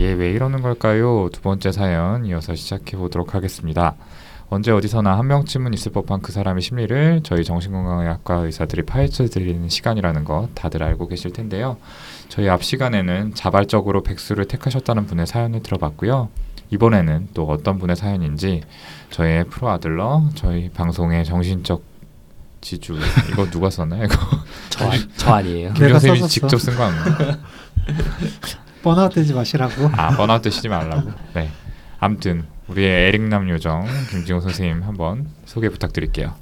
얘 왜 이러는 걸까요? 두 번째 사연 이어서 시작해 보도록 하겠습니다. 언제 어디서나 한 명쯤은 있을 법한 그 사람의 심리를 저희 정신건강의학과 의사들이 파헤쳐 드리는 시간이라는 것 다들 알고 계실 텐데요. 저희 앞 시간에는 자발적으로 백수를 택하셨다는 분의 사연을 들어봤고요. 이번에는 또 어떤 분의 사연인지 저희 프로 아들러 저희 방송의 정신적 지주 이거 누가 썼나요? 이거 저, 아, 저 아니에요. 김 선생님이 직접 쓴 거 아니에요? 번아웃 되지 마시라고. 아 번아웃 되시지 말라고. 네. 아무튼 우리의 에릭남 요정 김지호 선생님 한번 소개 부탁드릴게요.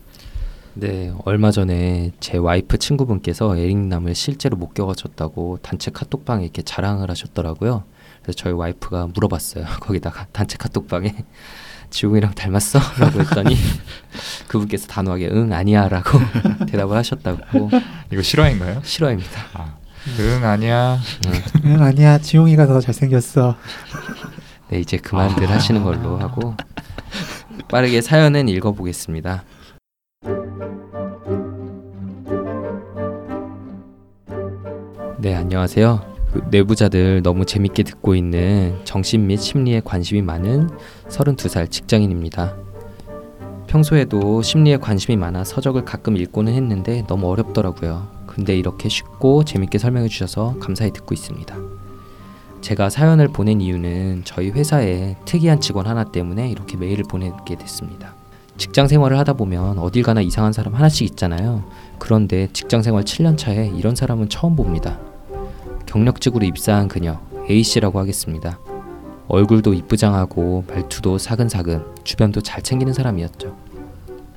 네, 얼마 전에 제 와이프 친구분께서 에릭남을 실제로 목격하셨다고 단체 카톡방에 이렇게 자랑을 하셨더라고요. 그래서 저희 와이프가 물어봤어요. 거기다가 단체 카톡방에 지웅이랑 닮았어? 라고 했더니 그분께서 단호하게 응 아니야 라고 대답을 하셨다고 이거 실화인가요? 실화입니다. 아, 응 아니야. 응 아니야 지용이가 더 잘생겼어. 네 이제 그만들 아. 하시는 걸로 하고 빠르게 사연은 읽어보겠습니다. 네 안녕하세요. 그 내부자들 너무 재밌게 듣고 있는 정신 및 심리에 관심이 많은 32살 직장인입니다. 평소에도 심리에 관심이 많아 서적을 가끔 읽고는 했는데 너무 어렵더라고요. 근데 이렇게 쉽고 재밌게 설명해 주셔서 감사히 듣고 있습니다. 제가 사연을 보낸 이유는 저희 회사에 특이한 직원 하나 때문에 이렇게 메일을 보내게 됐습니다. 직장 생활을 하다 보면 어딜 가나 이상한 사람 하나씩 있잖아요. 그런데 직장 생활 7년 차에 이런 사람은 처음 봅니다. 경력직으로 입사한 그녀 A씨라고 하겠습니다. 얼굴도 이쁘장하고 말투도 사근사근 주변도 잘 챙기는 사람이었죠.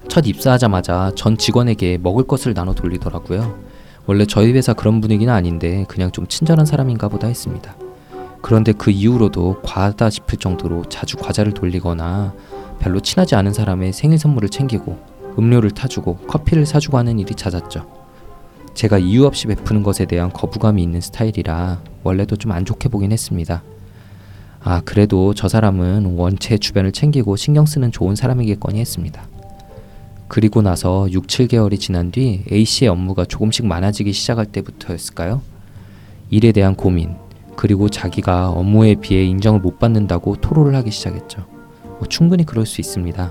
첫 입사하자마자 전 직원에게 먹을 것을 나눠 돌리더라고요. 원래 저희 회사 그런 분위기는 아닌데 그냥 좀 친절한 사람인가 보다 했습니다. 그런데 그 이후로도 과하다 싶을 정도로 자주 과자를 돌리거나 별로 친하지 않은 사람의 생일 선물을 챙기고 음료를 타주고 커피를 사주고 하는 일이 잦았죠. 제가 이유 없이 베푸는 것에 대한 거부감이 있는 스타일이라 원래도 좀 안 좋게 보긴 했습니다. 아, 그래도 저 사람은 원체 주변을 챙기고 신경 쓰는 좋은 사람이겠거니 했습니다. 그리고 나서 6, 7개월이 지난 뒤 A씨의 업무가 조금씩 많아지기 시작할 때부터였을까요? 일에 대한 고민, 그리고 자기가 업무에 비해 인정을 못 받는다고 토로를 하기 시작했죠. 뭐 충분히 그럴 수 있습니다.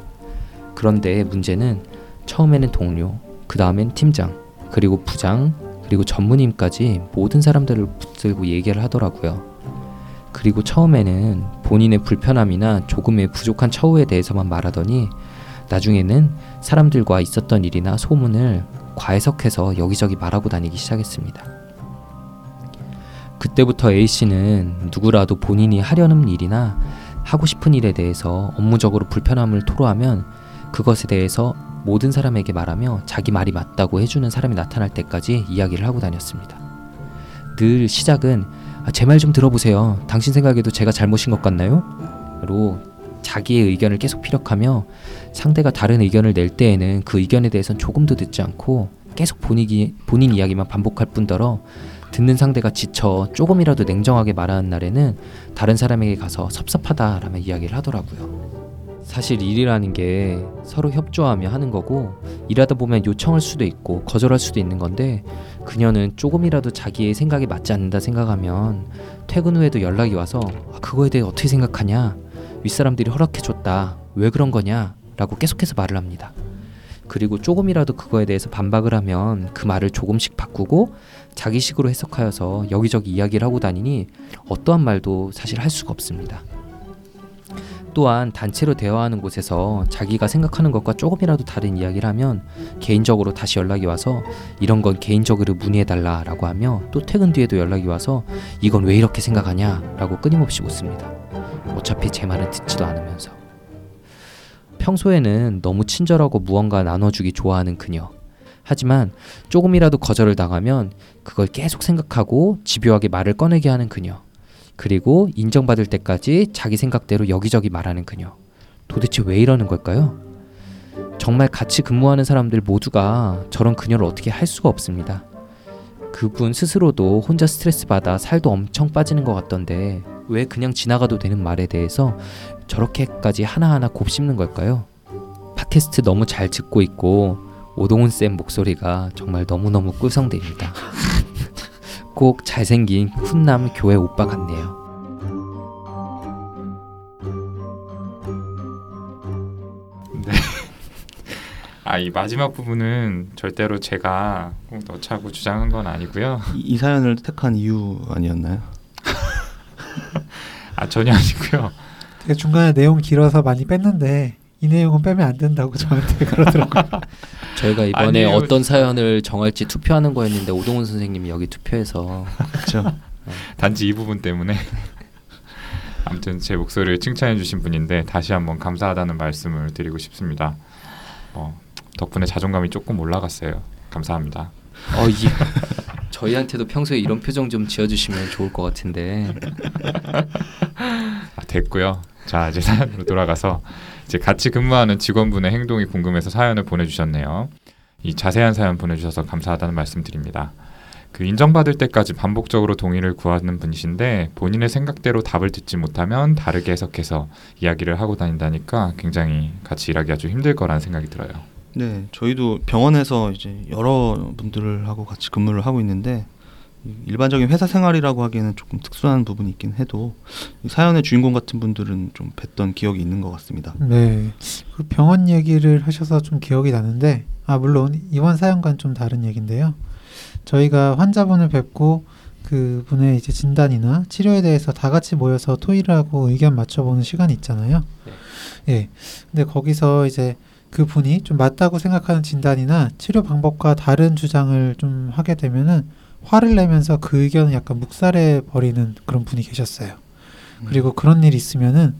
그런데 문제는 처음에는 동료, 그 다음엔 팀장, 그리고 부장, 그리고 전무님까지 모든 사람들을 붙들고 얘기를 하더라고요. 그리고 처음에는 본인의 불편함이나 조금의 부족한 처우에 대해서만 말하더니 나중에는 사람들과 있었던 일이나 소문을 과해석해서 여기저기 말하고 다니기 시작했습니다. 그때부터 A씨는 누구라도 본인이 하려는 일이나 하고 싶은 일에 대해서 업무적으로 불편함을 토로하면 그것에 대해서 모든 사람에게 말하며 자기 말이 맞다고 해주는 사람이 나타날 때까지 이야기를 하고 다녔습니다. 늘 시작은 아, 제말 좀 들어보세요. 당신 생각에도 제가 잘못인 것 같나요? 로 자기의 의견을 계속 피력하며 상대가 다른 의견을 낼 때에는 그 의견에 대해선 조금도 듣지 않고 계속 본인이, 본인 이야기만 반복할 뿐더러 듣는 상대가 지쳐 조금이라도 냉정하게 말하는 날에는 다른 사람에게 가서 섭섭하다라며 이야기를 하더라고요. 사실 일이라는 게 서로 협조하며 하는 거고 일하다 보면 요청할 수도 있고 거절할 수도 있는 건데 그녀는 조금이라도 자기의 생각에 맞지 않는다 생각하면 퇴근 후에도 연락이 와서 아, 그거에 대해 어떻게 생각하냐 윗사람들이 허락해줬다 왜 그런 거냐 라고 계속해서 말을 합니다. 그리고 조금이라도 그거에 대해서 반박을 하면 그 말을 조금씩 바꾸고 자기식으로 해석하여서 여기저기 이야기를 하고 다니니 어떠한 말도 사실 할 수가 없습니다. 또한 단체로 대화하는 곳에서 자기가 생각하는 것과 조금이라도 다른 이야기를 하면 개인적으로 다시 연락이 와서 이런 건 개인적으로 문의해달라 라고 하며 또 퇴근 뒤에도 연락이 와서 이건 왜 이렇게 생각하냐 라고 끊임없이 묻습니다. 어차피 제 말은 듣지도 않으면서. 평소에는 너무 친절하고 무언가 나눠주기 좋아하는 그녀. 하지만 조금이라도 거절을 당하면 그걸 계속 생각하고 집요하게 말을 꺼내게 하는 그녀. 그리고 인정받을 때까지 자기 생각대로 여기저기 말하는 그녀. 도대체 왜 이러는 걸까요? 정말 같이 근무하는 사람들 모두가 저런 그녀를 어떻게 할 수가 없습니다. 그분 스스로도 혼자 스트레스 받아 살도 엄청 빠지는 것 같던데 왜 그냥 지나가도 되는 말에 대해서 저렇게까지 하나하나 곱씹는 걸까요? 팟캐스트 너무 잘 듣고 있고 오동훈 쌤 목소리가 정말 너무너무 꿀성대입니다. 꼭 잘생긴 훈남 교회 오빠 같네요. 네. 아, 이 마지막 부분은 절대로 제가 꼭 넣자고 주장한 건 아니고요. 이, 이 사연을 택한 이유 아니었나요? 아, 전혀 아니고요. 중간에 내용 길어서 많이 뺐는데 이 내용은 빼면 안 된다고 저한테 그러더라고요. 저희가 이번에 아니에요. 어떤 사연을 정할지 투표하는 거였는데 오동훈 선생님이 여기 투표해서 그렇죠. 단지 이 부분 때문에 아무튼 제 목소리를 칭찬해 주신 분인데 다시 한번 감사하다는 말씀을 드리고 싶습니다. 어, 덕분에 자존감이 조금 올라갔어요. 감사합니다. 어, 이, 저희한테도 평소에 이런 표정 좀 지어주시면 좋을 것 같은데 아, 됐고요. 자 이제 사연으로 돌아가서 이제 같이 근무하는 직원분의 행동이 궁금해서 사연을 보내주셨네요. 이 자세한 사연 보내주셔서 감사하다는 말씀드립니다. 그 인정받을 때까지 반복적으로 동의를 구하는 분이신데 본인의 생각대로 답을 듣지 못하면 다르게 해석해서 이야기를 하고 다닌다니까 굉장히 같이 일하기 아주 힘들 거라는 생각이 들어요. 네, 저희도 병원에서 이제 여러 분들하고 같이 근무를 하고 있는데 이 일반적인 회사 생활이라고 하기에는 조금 특수한 부분이 있긴 해도 이 사연의 주인공 같은 분들은 좀 뵀던 기억이 있는 것 같습니다. 네. 그 병원 얘기를 하셔서 좀 기억이 나는데 아 물론 이번 사연과는 좀 다른 얘기인데요. 저희가 환자분을 뵙고 그 분의 이제 진단이나 치료에 대해서 다 같이 모여서 토의를 하고 의견 맞춰보는 시간이 있잖아요. 네. 예. 근데 거기서 이제 그 분이 좀 맞다고 생각하는 진단이나 치료 방법과 다른 주장을 좀 하게 되면은 화를 내면서 그 의견을 약간 묵살해 버리는 그런 분이 계셨어요. 그리고 그런 일이 있으면은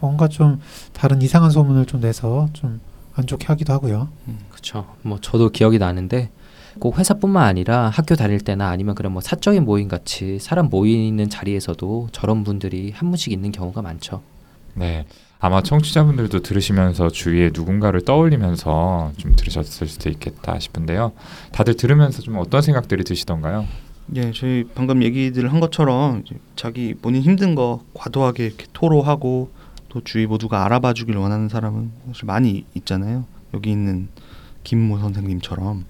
뭔가 좀 다른 이상한 소문을 좀 내서 좀 안 좋게 하기도 하고요. 그렇죠. 뭐 저도 기억이 나는데 꼭 회사뿐만 아니라 학교 다닐 때나 아니면 그런 뭐 사적인 모임 같이 사람 모이는 자리에서도 저런 분들이 한 분씩 있는 경우가 많죠. 네. 아마 청취자분들도 들으시면서 주위에 누군가를 떠올리면서 좀 들으셨을 수도 있겠다 싶은데요. 다들 들으면서 좀 어떤 생각들이 드시던가요? 예, 저희 방금 얘기들 한 것처럼 이제 자기 본인 힘든 거 과도하게 이렇게 토로하고 또 주위 모두가 알아봐 주길 원하는 사람은 사실 많이 있잖아요. 여기 있는 김모 선생님처럼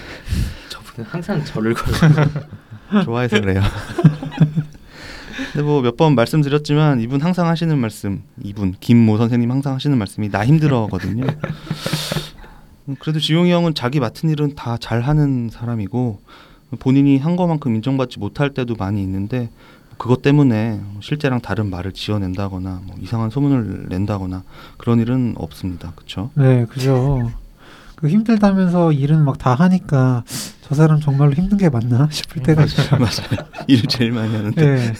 저분은 항상 저를 걸고 좋아해서 그래요. 근데 뭐 몇 번 말씀드렸지만 이분 항상 하시는 말씀, 이분 김모 선생님 항상 하시는 말씀이 나 힘들어거든요. 음, 그래도 지용이 형은 자기 맡은 일은 다 잘하는 사람이고 본인이 한 것만큼 인정받지 못할 때도 많이 있는데 그것 때문에 실제랑 다른 말을 지어낸다거나 뭐 이상한 소문을 낸다거나 그런 일은 없습니다. 그렇죠? 네, 그죠. 그 힘들다면서 일은 막 다 하니까 저 사람 정말로 힘든 게 맞나 싶을 때가 있어요. 맞아요. 일을 제일 많이 하는데 네.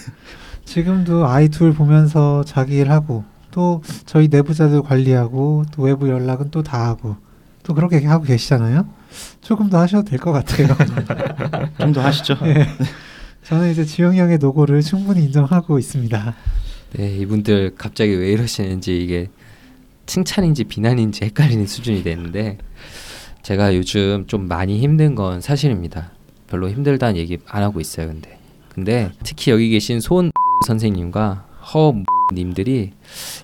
지금도 아이 둘 보면서 자기 일 하고 또 저희 내부자들 관리하고 또 외부 연락은 또 다 하고 또 그렇게 하고 계시잖아요. 조금 더 하셔도 될 것 같아요. 좀 더 하시죠. 네. 저는 이제 지용이 형의 노고를 충분히 인정하고 있습니다. 네, 이분들 갑자기 왜 이러시는지 이게 칭찬인지 비난인지 헷갈리는 수준이 됐는데 제가 요즘 좀 많이 힘든 건 사실입니다. 별로 힘들다는 얘기 안 하고 있어요, 근데. 근데 특히 여기 계신 손 선생님과 허 님들이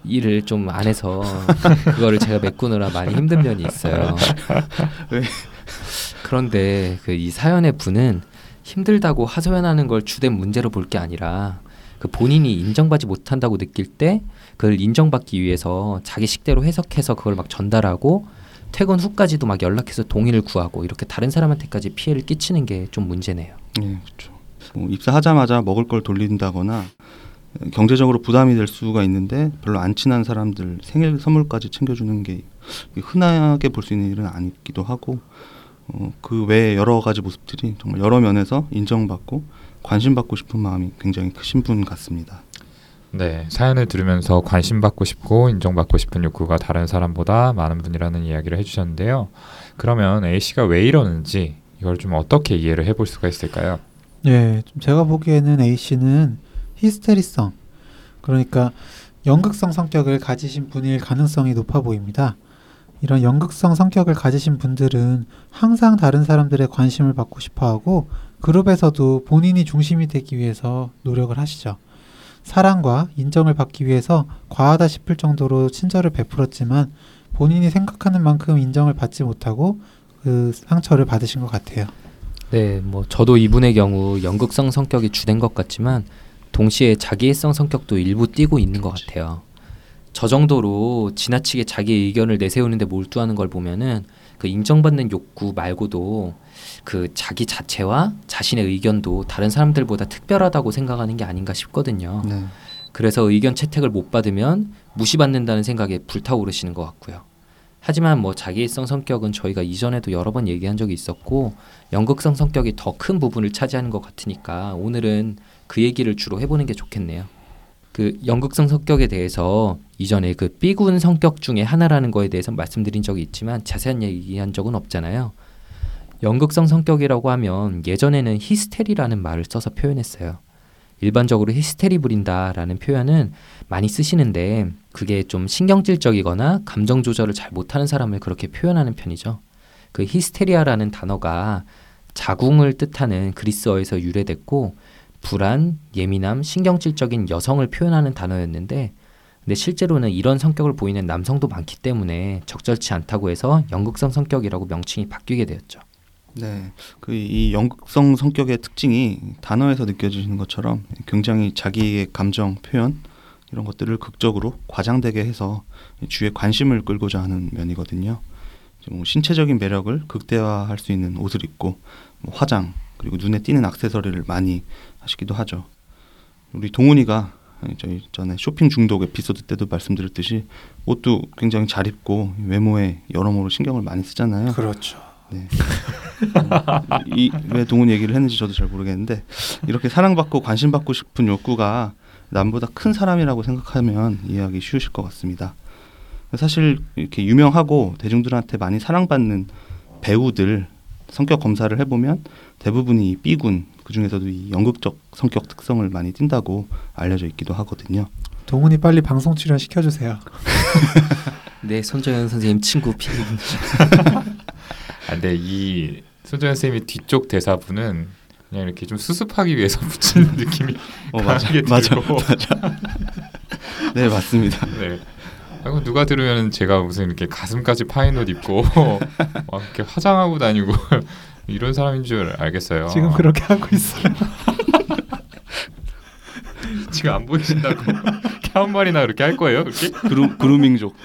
일을 좀 안 해서 그거를 제가 메꾸느라 많이 힘든 면이 있어요. 왜? 그런데 그 이 사연의 분은 힘들다고 하소연하는 걸 주된 문제로 볼 게 아니라 그 본인이 인정받지 못한다고 느낄 때 그걸 인정받기 위해서 자기 식대로 해석해서 그걸 막 전달하고 퇴근 후까지도 막 연락해서 동의를 구하고 이렇게 다른 사람한테까지 피해를 끼치는 게 좀 문제네요. 예, 그렇죠. 뭐 입사하자마자 먹을 걸 돌린다거나 경제적으로 부담이 될 수가 있는데 별로 안 친한 사람들 생일 선물까지 챙겨주는 게 흔하게 볼 수 있는 일은 아니기도 하고 어, 그 외에 여러 가지 모습들이 정말 여러 면에서 인정받고 관심받고 싶은 마음이 굉장히 크신 분 같습니다. 네, 사연을 들으면서 관심받고 싶고 인정받고 싶은 욕구가 다른 사람보다 많은 분이라는 이야기를 해주셨는데요. 그러면 A 씨가 왜 이러는지 이걸 좀 어떻게 이해를 해볼 수가 있을까요? 예, 좀 제가 보기에는 A 씨는 히스테리성, 그러니까 연극성 성격을 가지신 분일 가능성이 높아 보입니다. 이런 연극성 성격을 가지신 분들은 항상 다른 사람들의 관심을 받고 싶어 하고 그룹에서도 본인이 중심이 되기 위해서 노력을 하시죠. 사랑과 인정을 받기 위해서 과하다 싶을 정도로 친절을 베풀었지만 본인이 생각하는 만큼 인정을 받지 못하고 그 상처를 받으신 것 같아요. 네, 뭐 저도 이분의 경우 연극성 성격이 주된 것 같지만 동시에 자기애성 성격도 일부 띄고 있는 것 같아요. 저 정도로 지나치게 자기 의견을 내세우는데 몰두하는 걸 보면은 그 인정받는 욕구 말고도 그 자기 자체와 자신의 의견도 다른 사람들보다 특별하다고 생각하는 게 아닌가 싶거든요. 네. 그래서 의견 채택을 못 받으면 무시받는다는 생각에 불타오르시는 것 같고요. 하지만 뭐 자기애성 성격은 저희가 이전에도 여러 번 얘기한 적이 있었고 연극성 성격이 더 큰 부분을 차지하는 것 같으니까 오늘은 그 얘기를 주로 해보는 게 좋겠네요. 그 연극성 성격에 대해서 이전에 그 B군 성격 중에 하나라는 거에 대해서 말씀드린 적이 있지만 자세한 얘기한 적은 없잖아요. 연극성 성격이라고 하면 예전에는 히스테리라는 말을 써서 표현했어요. 일반적으로 히스테리 부린다라는 표현은 많이 쓰시는데 그게 좀 신경질적이거나 감정 조절을 잘 못하는 사람을 그렇게 표현하는 편이죠. 그 히스테리아라는 단어가 자궁을 뜻하는 그리스어에서 유래됐고 불안, 예민함, 신경질적인 여성을 표현하는 단어였는데 근데 실제로는 이런 성격을 보이는 남성도 많기 때문에 적절치 않다고 해서 연극성 성격이라고 명칭이 바뀌게 되었죠. 네, 그 이 연극성 성격의 특징이 단어에서 느껴지는 것처럼 굉장히 자기의 감정 표현 이런 것들을 극적으로 과장되게 해서 주의 관심을 끌고자 하는 면이거든요. 뭐 신체적인 매력을 극대화할 수 있는 옷을 입고 뭐 화장 그리고 눈에 띄는 액세서리를 많이 하시기도 하죠. 우리 동훈이가 저희 전에 쇼핑 중독 에피소드 때도 말씀드렸듯이 옷도 굉장히 잘 입고 외모에 여러모로 신경을 많이 쓰잖아요. 그렇죠. 네. 이왜 동훈 얘기를 했는지 저도 잘 모르겠는데 이렇게 사랑받고 관심받고 싶은 욕구가 남보다 큰 사람이라고 생각하면 이해하기 쉬우실 것 같습니다. 사실 이렇게 유명하고 대중들한테 많이 사랑받는 배우들 성격 검사를 해보면 대부분이 B군 그 중에서도 이 연극적 성격 특성을 많이 띈다고 알려져 있기도 하거든요. 동훈이 빨리 방송 출연 시켜주세요. 네, 손정현 선생님 친구 피. 아, 근데 이 손정현 선생님의 뒤쪽 대사부는 그냥 이렇게 좀 수습하기 위해서 붙이는 느낌이 어 맞아 강하게 맞아 들고. 맞아. 네 맞습니다. 네. 아이고 누가 들으면 제가 무슨 이렇게 가슴까지 파인 옷 입고 막 이렇게 화장하고 다니고 이런 사람인 줄 알겠어요. 지금 그렇게 하고 있어요. 지금 안 보이신다고 한 말이나 그렇게 할 거예요, 그렇게? 그루, 그루밍족.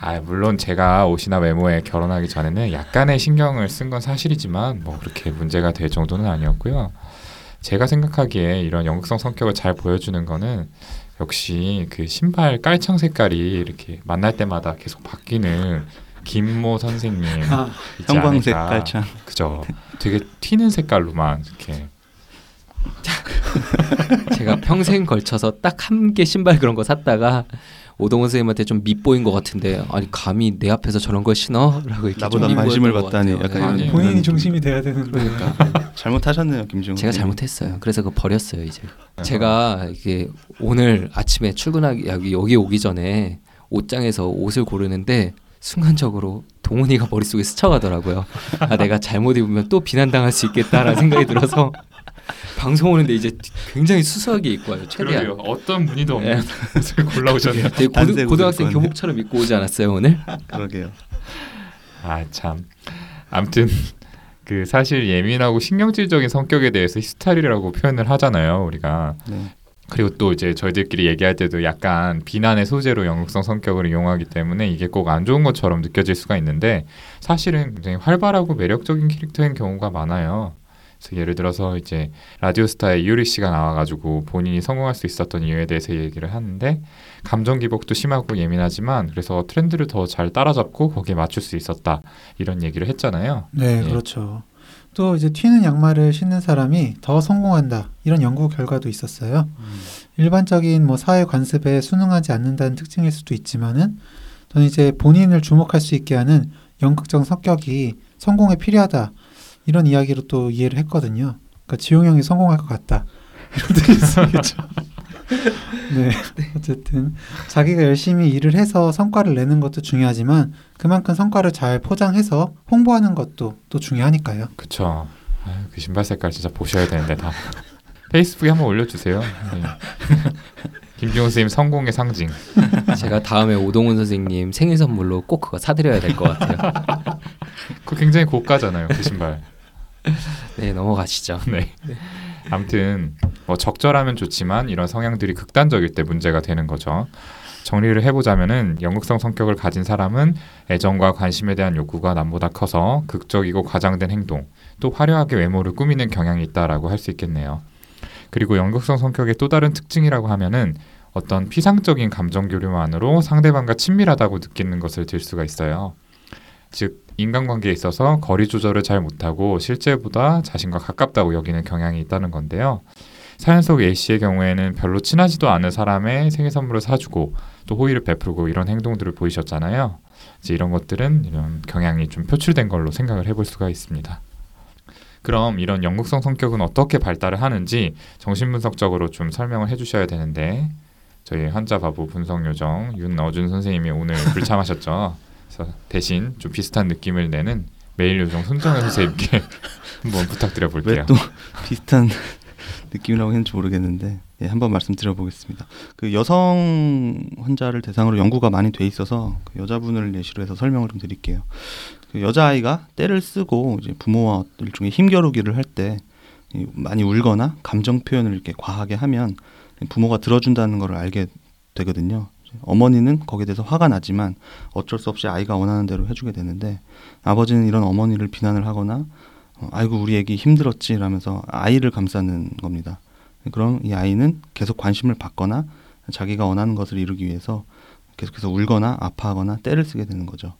아 물론 제가 옷이나 외모에 결혼하기 전에는 약간의 신경을 쓴 건 사실이지만 뭐 그렇게 문제가 될 정도는 아니었고요. 제가 생각하기에 이런 연극성 성격을 잘 보여주는 거는 역시 그 신발 깔창 색깔이 이렇게 만날 때마다 계속 바뀌는 김모 선생님 아, 형광색 않을까. 깔창. 그죠. 되게 튀는 색깔로만 이렇게 제가 평생 걸쳐서 딱 한 개 신발 그런 거 샀다가 오동원 선생님한테 좀 밉보인 것 같은데 아니 감히 내 앞에서 저런 걸 신어? 라고 이렇게 나보다 좀 관심을 받다니. 약간 네. 본인이 중심이 돼야 되는데. 그러니까 잘못하셨네요, 김지웅. 제가. 잘못했어요. 그래서 그거 버렸어요 이제. 네. 제가 이게 오늘 아침에 출근하기 여기 여기 오기 전에 옷장에서 옷을 고르는데 순간적으로 동훈이가 머릿속에 스쳐가더라고요. 아 내가 잘못 입으면 또 비난당할 수 있겠다라는 생각이 들어서 방송 오는데 이제 굉장히 수수하게 입고 와요. 최대한. 그러게요. 어떤 무늬도 없는 네. 옷을 골라오셨네요. 되게 단색 고등, 고등학생 교복처럼 입고 오지 않았어요 오늘? 그러게요. 아 참. 아무튼 그 사실 예민하고 신경질적인 성격에 대해서 히스타리라고 표현을 하잖아요, 우리가. 네. 그리고 또 이제 저희들끼리 얘기할 때도 약간 비난의 소재로 연극성 성격을 이용하기 때문에 이게 꼭 안 좋은 것처럼 느껴질 수가 있는데 사실은 굉장히 활발하고 매력적인 캐릭터인 경우가 많아요. 그래서 예를 들어서 이제 라디오스타의 이효리 씨가 나와가지고 본인이 성공할 수 있었던 이유에 대해서 얘기를 하는데 감정 기복도 심하고 예민하지만 그래서 트렌드를 더 잘 따라잡고 거기에 맞출 수 있었다 이런 얘기를 했잖아요. 네, 예. 그렇죠. 또 이제 튀는 양말을 신는 사람이 더 성공한다 이런 연구 결과도 있었어요. 일반적인 뭐 사회 관습에 순응하지 않는다는 특징일 수도 있지만은 저는 이제 본인을 주목할 수 있게 하는 연극적 성격이 성공에 필요하다 이런 이야기로 또 이해를 했거든요. 그러니까 지용 형이 성공할 것 같다 이런 뜻이 있겠죠. 네, 어쨌든 자기가 열심히 일을 해서 성과를 내는 것도 중요하지만 그만큼 성과를 잘 포장해서 홍보하는 것도 또 중요하니까요. 그쵸. 아유, 그 신발 색깔 진짜 보셔야 되는데 다 페이스북에 한번 올려주세요. 네. 김지훈 선생님 성공의 상징. 제가 다음에 오동훈 선생님 생일 선물로 꼭 그거 사드려야 될 것 같아요. 그 굉장히 고가잖아요, 그 신발. 네 넘어가시죠. 네. 아무튼 뭐 적절하면 좋지만 이런 성향들이 극단적일 때 문제가 되는 거죠. 정리를 해보자면은 연극성 성격을 가진 사람은 애정과 관심에 대한 욕구가 남보다 커서 극적이고 과장된 행동, 또 화려하게 외모를 꾸미는 경향이 있다라고 할 수 있겠네요. 그리고 연극성 성격의 또 다른 특징이라고 하면은 어떤 피상적인 감정 교류만으로 상대방과 친밀하다고 느끼는 것을 들 수가 있어요. 즉 인간관계에 있어서 거리 조절을 잘 못하고 실제보다 자신과 가깝다고 여기는 경향이 있다는 건데요. 사연 속 A 씨의 경우에는 별로 친하지도 않은 사람의 생일 선물을 사주고 또 호의를 베풀고 이런 행동들을 보이셨잖아요. 이제 이런 것들은 이런 경향이 좀 표출된 걸로 생각을 해볼 수가 있습니다. 그럼 이런 연극성 성격은 어떻게 발달을 하는지 정신분석적으로 좀 설명을 해주셔야 되는데 저희 환자 바보 분석 요정 윤어준 선생님이 오늘 불참하셨죠. 그래서 대신 좀 비슷한 느낌을 내는 매일 요정 손정현 선생님께 한번 부탁드려 볼게요. 왜 또 비슷한 느낌이라고 했는지 모르겠는데 예, 한번 말씀드려 보겠습니다. 그 여성 환자를 대상으로 연구가 많이 돼 있어서 그 여자분을 예시로 해서 설명을 좀 드릴게요. 그 여자아이가 때를 쓰고 이제 부모와 일종의 힘겨루기를 할 때 많이 울거나 감정 표현을 이렇게 과하게 하면 부모가 들어준다는 걸 알게 되거든요. 어머니는 거기에 대해서 화가 나지만 어쩔 수 없이 아이가 원하는 대로 해주게 되는데 아버지는 이런 어머니를 비난을 하거나 어, 아이고 우리 애기 힘들었지 라면서 아이를 감싸는 겁니다. 그럼 이 아이는 계속 관심을 받거나 자기가 원하는 것을 이루기 위해서 계속해서 울거나 아파하거나 때를 쓰게 되는 거죠.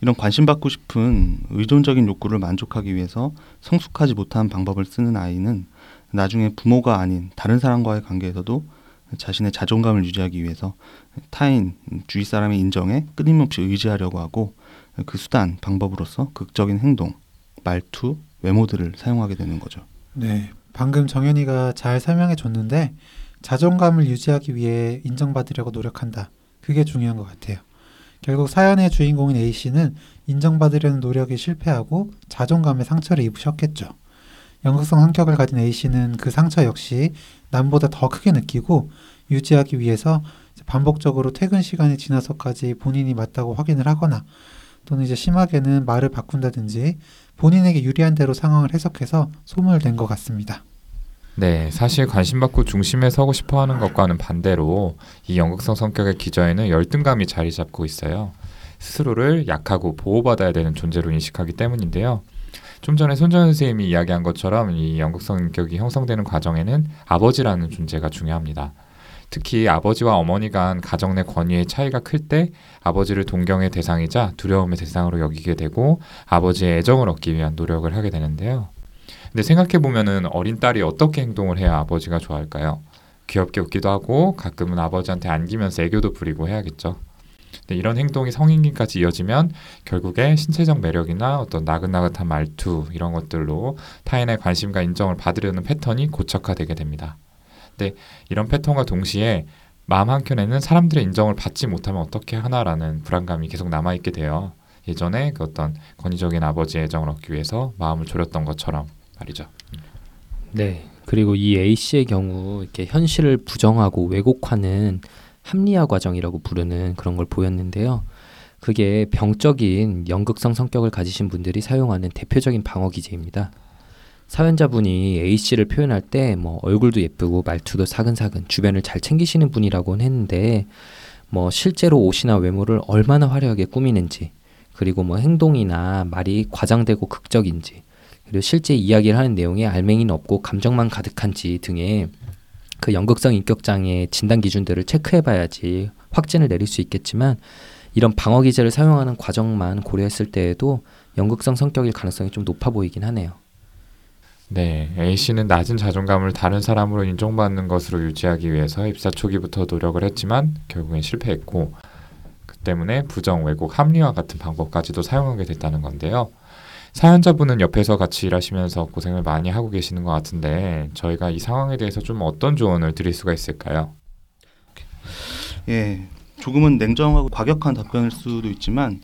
이런 관심받고 싶은 의존적인 욕구를 만족하기 위해서 성숙하지 못한 방법을 쓰는 아이는 나중에 부모가 아닌 다른 사람과의 관계에서도 자신의 자존감을 유지하기 위해서 타인, 주위 사람의 인정에 끊임없이 의지하려고 하고 그 수단, 방법으로서 극적인 행동, 말투, 외모들을 사용하게 되는 거죠. 네, 방금 정현이가 잘 설명해 줬는데 자존감을 유지하기 위해 인정받으려고 노력한다. 그게 중요한 것 같아요. 결국 사연의 주인공인 A 씨는 인정받으려는 노력이 실패하고 자존감에 상처를 입으셨겠죠. 연극성 성격을 가진 A 씨는 그 상처 역시 남보다 더 크게 느끼고 유지하기 위해서 반복적으로 퇴근 시간이 지나서까지 본인이 맞다고 확인을 하거나 또는 이제 심하게는 말을 바꾼다든지 본인에게 유리한 대로 상황을 해석해서 소문을 낸것 같습니다. 네, 사실 관심받고 중심에 서고 싶어 하는 것과는 반대로 이 연극성 성격의 기저에는 열등감이 자리 잡고 있어요. 스스로를 약하고 보호받아야 되는 존재로 인식하기 때문인데요. 좀 전에 손정 선생님이 이야기한 것처럼 이 연극성 성격이 형성되는 과정에는 아버지라는 존재가 중요합니다. 특히 아버지와 어머니 간 가정 내 권위의 차이가 클 때 아버지를 동경의 대상이자 두려움의 대상으로 여기게 되고 아버지의 애정을 얻기 위한 노력을 하게 되는데요. 근데 생각해 보면은 어린 딸이 어떻게 행동을 해야 아버지가 좋아할까요? 귀엽게 웃기도 하고 가끔은 아버지한테 안기면서 애교도 부리고 해야겠죠. 근데 이런 행동이 성인기까지 이어지면 결국에 신체적 매력이나 어떤 나긋나긋한 말투 이런 것들로 타인의 관심과 인정을 받으려는 패턴이 고착화되게 됩니다. 근데 이런 패턴과 동시에 마음 한켠에는 사람들의 인정을 받지 못하면 어떻게 하나라는 불안감이 계속 남아 있게 돼요. 예전에 그 어떤 권위적인 아버지의 애정을 얻기 위해서 마음을 졸였던 것처럼 말이죠. 네. 그리고 이 A 씨의 경우 이렇게 현실을 부정하고 왜곡하는 합리화 과정이라고 부르는 그런 걸 보였는데요. 그게 병적인 연극성 성격을 가지신 분들이 사용하는 대표적인 방어 기제입니다. 사연자분이 A 씨를 표현할 때 뭐 얼굴도 예쁘고 말투도 사근사근 주변을 잘 챙기시는 분이라고는 했는데 뭐 실제로 옷이나 외모를 얼마나 화려하게 꾸미는지 그리고 뭐 행동이나 말이 과장되고 극적인지 그리고 실제 이야기를 하는 내용에 알맹이는 없고 감정만 가득한지 등의 그 연극성 인격 장애 진단 기준들을 체크해 봐야지 확진을 내릴 수 있겠지만 이런 방어 기제를 사용하는 과정만 고려했을 때에도 연극성 성격일 가능성이 좀 높아 보이긴 하네요. 네, A 씨는 낮은 자존감을 다른 사람으로 인정받는 것으로 유지하기 위해서 입사 초기부터 노력을 했지만 결국엔 실패했고 그 때문에 부정, 왜곡, 합리화 같은 방법까지도 사용하게 됐다는 건데요. 사연자분은 옆에서 같이 일하시면서 고생을 많이 하고 계시는 것 같은데 저희가 이 상황에 대해서 좀 어떤 조언을 드릴 수가 있을까요? 예, 조금은 냉정하고 과격한 답변일 수도 있지만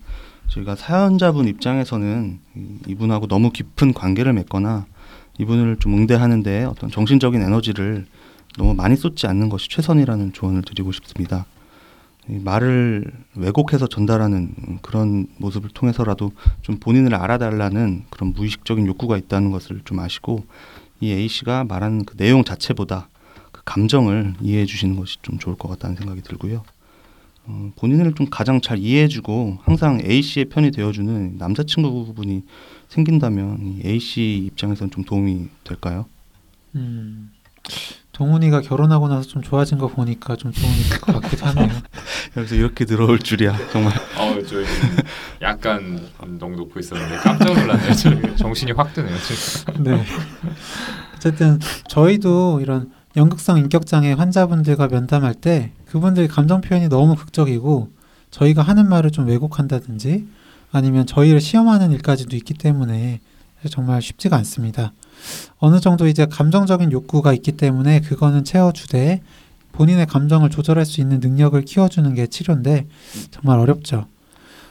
저희가 사연자분 입장에서는 이분하고 너무 깊은 관계를 맺거나 이분을 좀 응대하는데 어떤 정신적인 에너지를 너무 많이 쏟지 않는 것이 최선이라는 조언을 드리고 싶습니다. 말을 왜곡해서 전달하는 그런 모습을 통해서라도 좀 본인을 알아달라는 그런 무의식적인 욕구가 있다는 것을 좀 아시고 이 A 씨가 말하는 그 내용 자체보다 그 감정을 이해해 주시는 것이 좀 좋을 것 같다는 생각이 들고요. 어, 본인을 좀 가장 잘 이해해주고 항상 A 씨의 편이 되어주는 남자친구분이 생긴다면 이 A 씨 입장에서는 좀 도움이 될까요? 음, 동훈이가 결혼하고 나서 좀 좋아진 거 보니까 좀 도움이 될 것 같기도 하네요. 여기서 이렇게 들어올 줄이야 정말. 어, 저 약간 너무 높고 있었는데 깜짝 놀랐네요. 지금 정신이 확 드네요. 지금. 네. 어쨌든 저희도 이런 연극성 인격장애 환자분들과 면담할 때 그분들 감정 표현이 너무 극적이고 저희가 하는 말을 좀 왜곡한다든지 아니면 저희를 시험하는 일까지도 있기 때문에 정말 쉽지가 않습니다. 어느 정도 이제 감정적인 욕구가 있기 때문에 그거는 채워주되 본인의 감정을 조절할 수 있는 능력을 키워주는 게 치료인데 정말 어렵죠.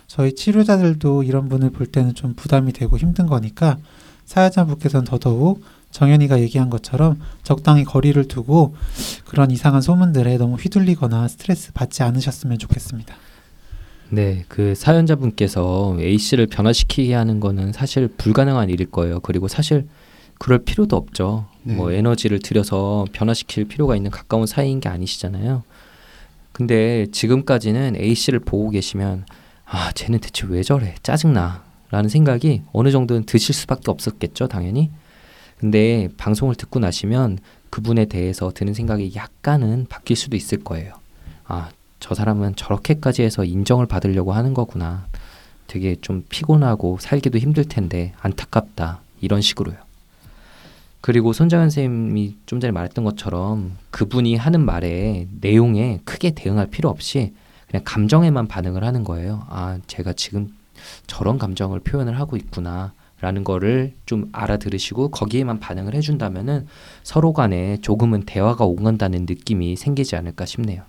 저희 치료자들도 이런 분을 볼 때는 좀 부담이 되고 힘든 거니까 사회자분께서는 더더욱 정현이가 얘기한 것처럼 적당히 거리를 두고 그런 이상한 소문들에 너무 휘둘리거나 스트레스 받지 않으셨으면 좋겠습니다. 네, 그 사연자분께서 A 씨를 변화시키게 하는 거는 사실 불가능한 일일 거예요. 그리고 사실 그럴 필요도 없죠. 네. 뭐 에너지를 들여서 변화시킬 필요가 있는 가까운 사이인 게 아니시잖아요. 근데 지금까지는 A 씨를 보고 계시면 아, 쟤는 대체 왜 저래? 짜증나. 라는 생각이 어느 정도는 드실 수밖에 없었겠죠, 당연히. 근데 방송을 듣고 나시면 그분에 대해서 드는 생각이 약간은 바뀔 수도 있을 거예요. 아, 저 사람은 저렇게까지 해서 인정을 받으려고 하는 거구나. 되게 좀 피곤하고 살기도 힘들 텐데 안타깝다. 이런 식으로요. 그리고 손정현 선생님이 좀 전에 말했던 것처럼 그분이 하는 말에 내용에 크게 대응할 필요 없이 그냥 감정에만 반응을 하는 거예요. 아, 제가 지금 저런 감정을 표현을 하고 있구나. 라는 거를 좀 알아들으시고 거기에만 반응을 해준다면은 서로 간에 조금은 대화가 오간다는 느낌이 생기지 않을까 싶네요.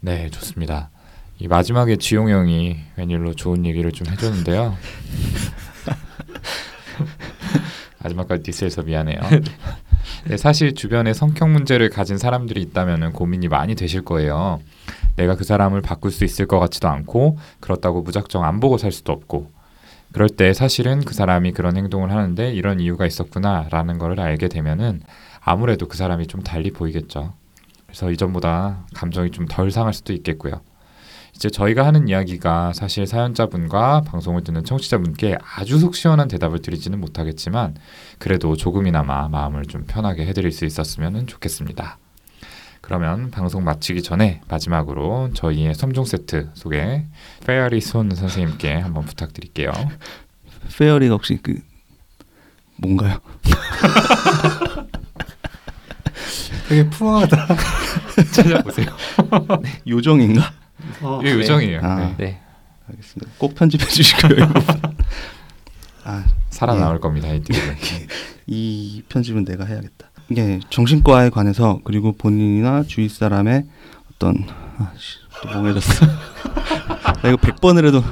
네, 좋습니다. 이 마지막에 지용 형이 웬일로 좋은 얘기를 좀 해줬는데요. 마지막까지 디스해서 미안해요. 네, 사실 주변에 성격 문제를 가진 사람들이 있다면 고민이 많이 되실 거예요. 내가 그 사람을 바꿀 수 있을 것 같지도 않고 그렇다고 무작정 안 보고 살 수도 없고 그럴 때 사실은 그 사람이 그런 행동을 하는데 이런 이유가 있었구나라는 거를 알게 되면은 아무래도 그 사람이 좀 달리 보이겠죠. 그래서 이전보다 감정이 좀 덜 상할 수도 있겠고요. 이제 저희가 하는 이야기가 사실 사연자분과 방송을 듣는 청취자분께 아주 속 시원한 대답을 드리지는 못하겠지만 그래도 조금이나마 마음을 좀 편하게 해드릴 수 있었으면 좋겠습니다. 그러면 방송 마치기 전에 마지막으로 저희의 3종 세트 소개 페어리 손 선생님께 한번 부탁드릴게요. 페어리가 혹시 그 뭔가요? 되게 푸어하다. 찾아보세요. 요정인가? 어, 이게 요정이에요. 아. 네. 네. 알겠습니다. 꼭 편집해 주시고요. 이거. 아, 살아 나올 예. 겁니다. 이. 이 편집은 내가 해야겠다. 이게 정신과에 관해서 그리고 본인이나 주위 사람의 어떤 아씨 또 멍해졌어. 나 이거 100번을 해도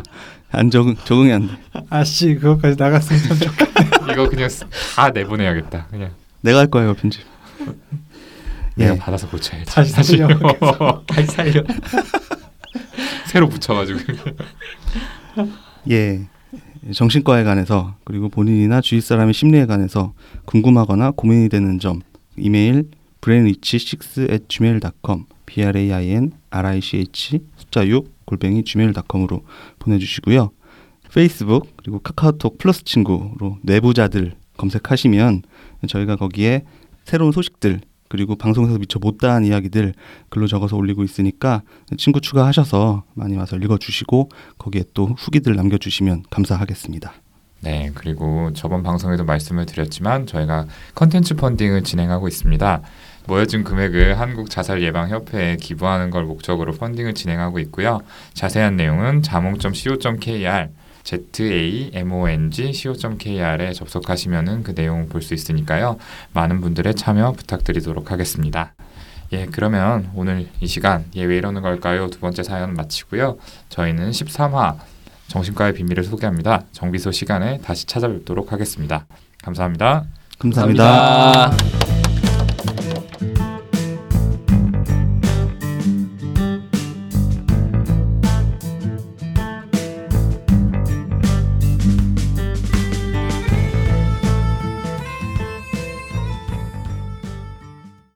안 적응 적응이 안 돼. 아씨 그거까지 나갔으면 참 좋겠다. 이거 그냥 다 내보내야겠다. 그냥 내가 할 거예요 편집. 내가 예. 받아서 고쳐야지. 다시 사실요. 다시 살려. 새로 붙여가지고. 예. 정신과에 관해서 그리고 본인이나 주위 사람의 심리에 관해서 궁금하거나 고민이 되는 점 이메일 brainrich6@gmail.com b r a i n r i c h 숫자 6 골뱅이 gmail.com으로 보내주시고요. 페이스북 그리고 카카오톡 플러스 친구로 뇌부자들 검색하시면 저희가 거기에 새로운 소식들 그리고 방송에서 미처 못다한 이야기들 글로 적어서 올리고 있으니까 친구 추가하셔서 많이 와서 읽어주시고 거기에 또 후기들 남겨주시면 감사하겠습니다. 네, 그리고 저번 방송에도 말씀을 드렸지만 저희가 컨텐츠 펀딩을 진행하고 있습니다. 모여진 금액을 한국 자살 예방 협회에 기부하는 걸 목적으로 펀딩을 진행하고 있고요. 자세한 내용은 자몽.co.kr zamong.co.kr에 접속하시면은 그 내용 볼 수 있으니까요. 많은 분들의 참여 부탁드리도록 하겠습니다. 예, 그러면 오늘 이 시간 예 왜 이러는 걸까요? 두 번째 사연 마치고요. 저희는 13화 정신과의 비밀을 소개합니다. 정비소 시간에 다시 찾아뵙도록 하겠습니다. 감사합니다. 감사합니다. 감사합니다.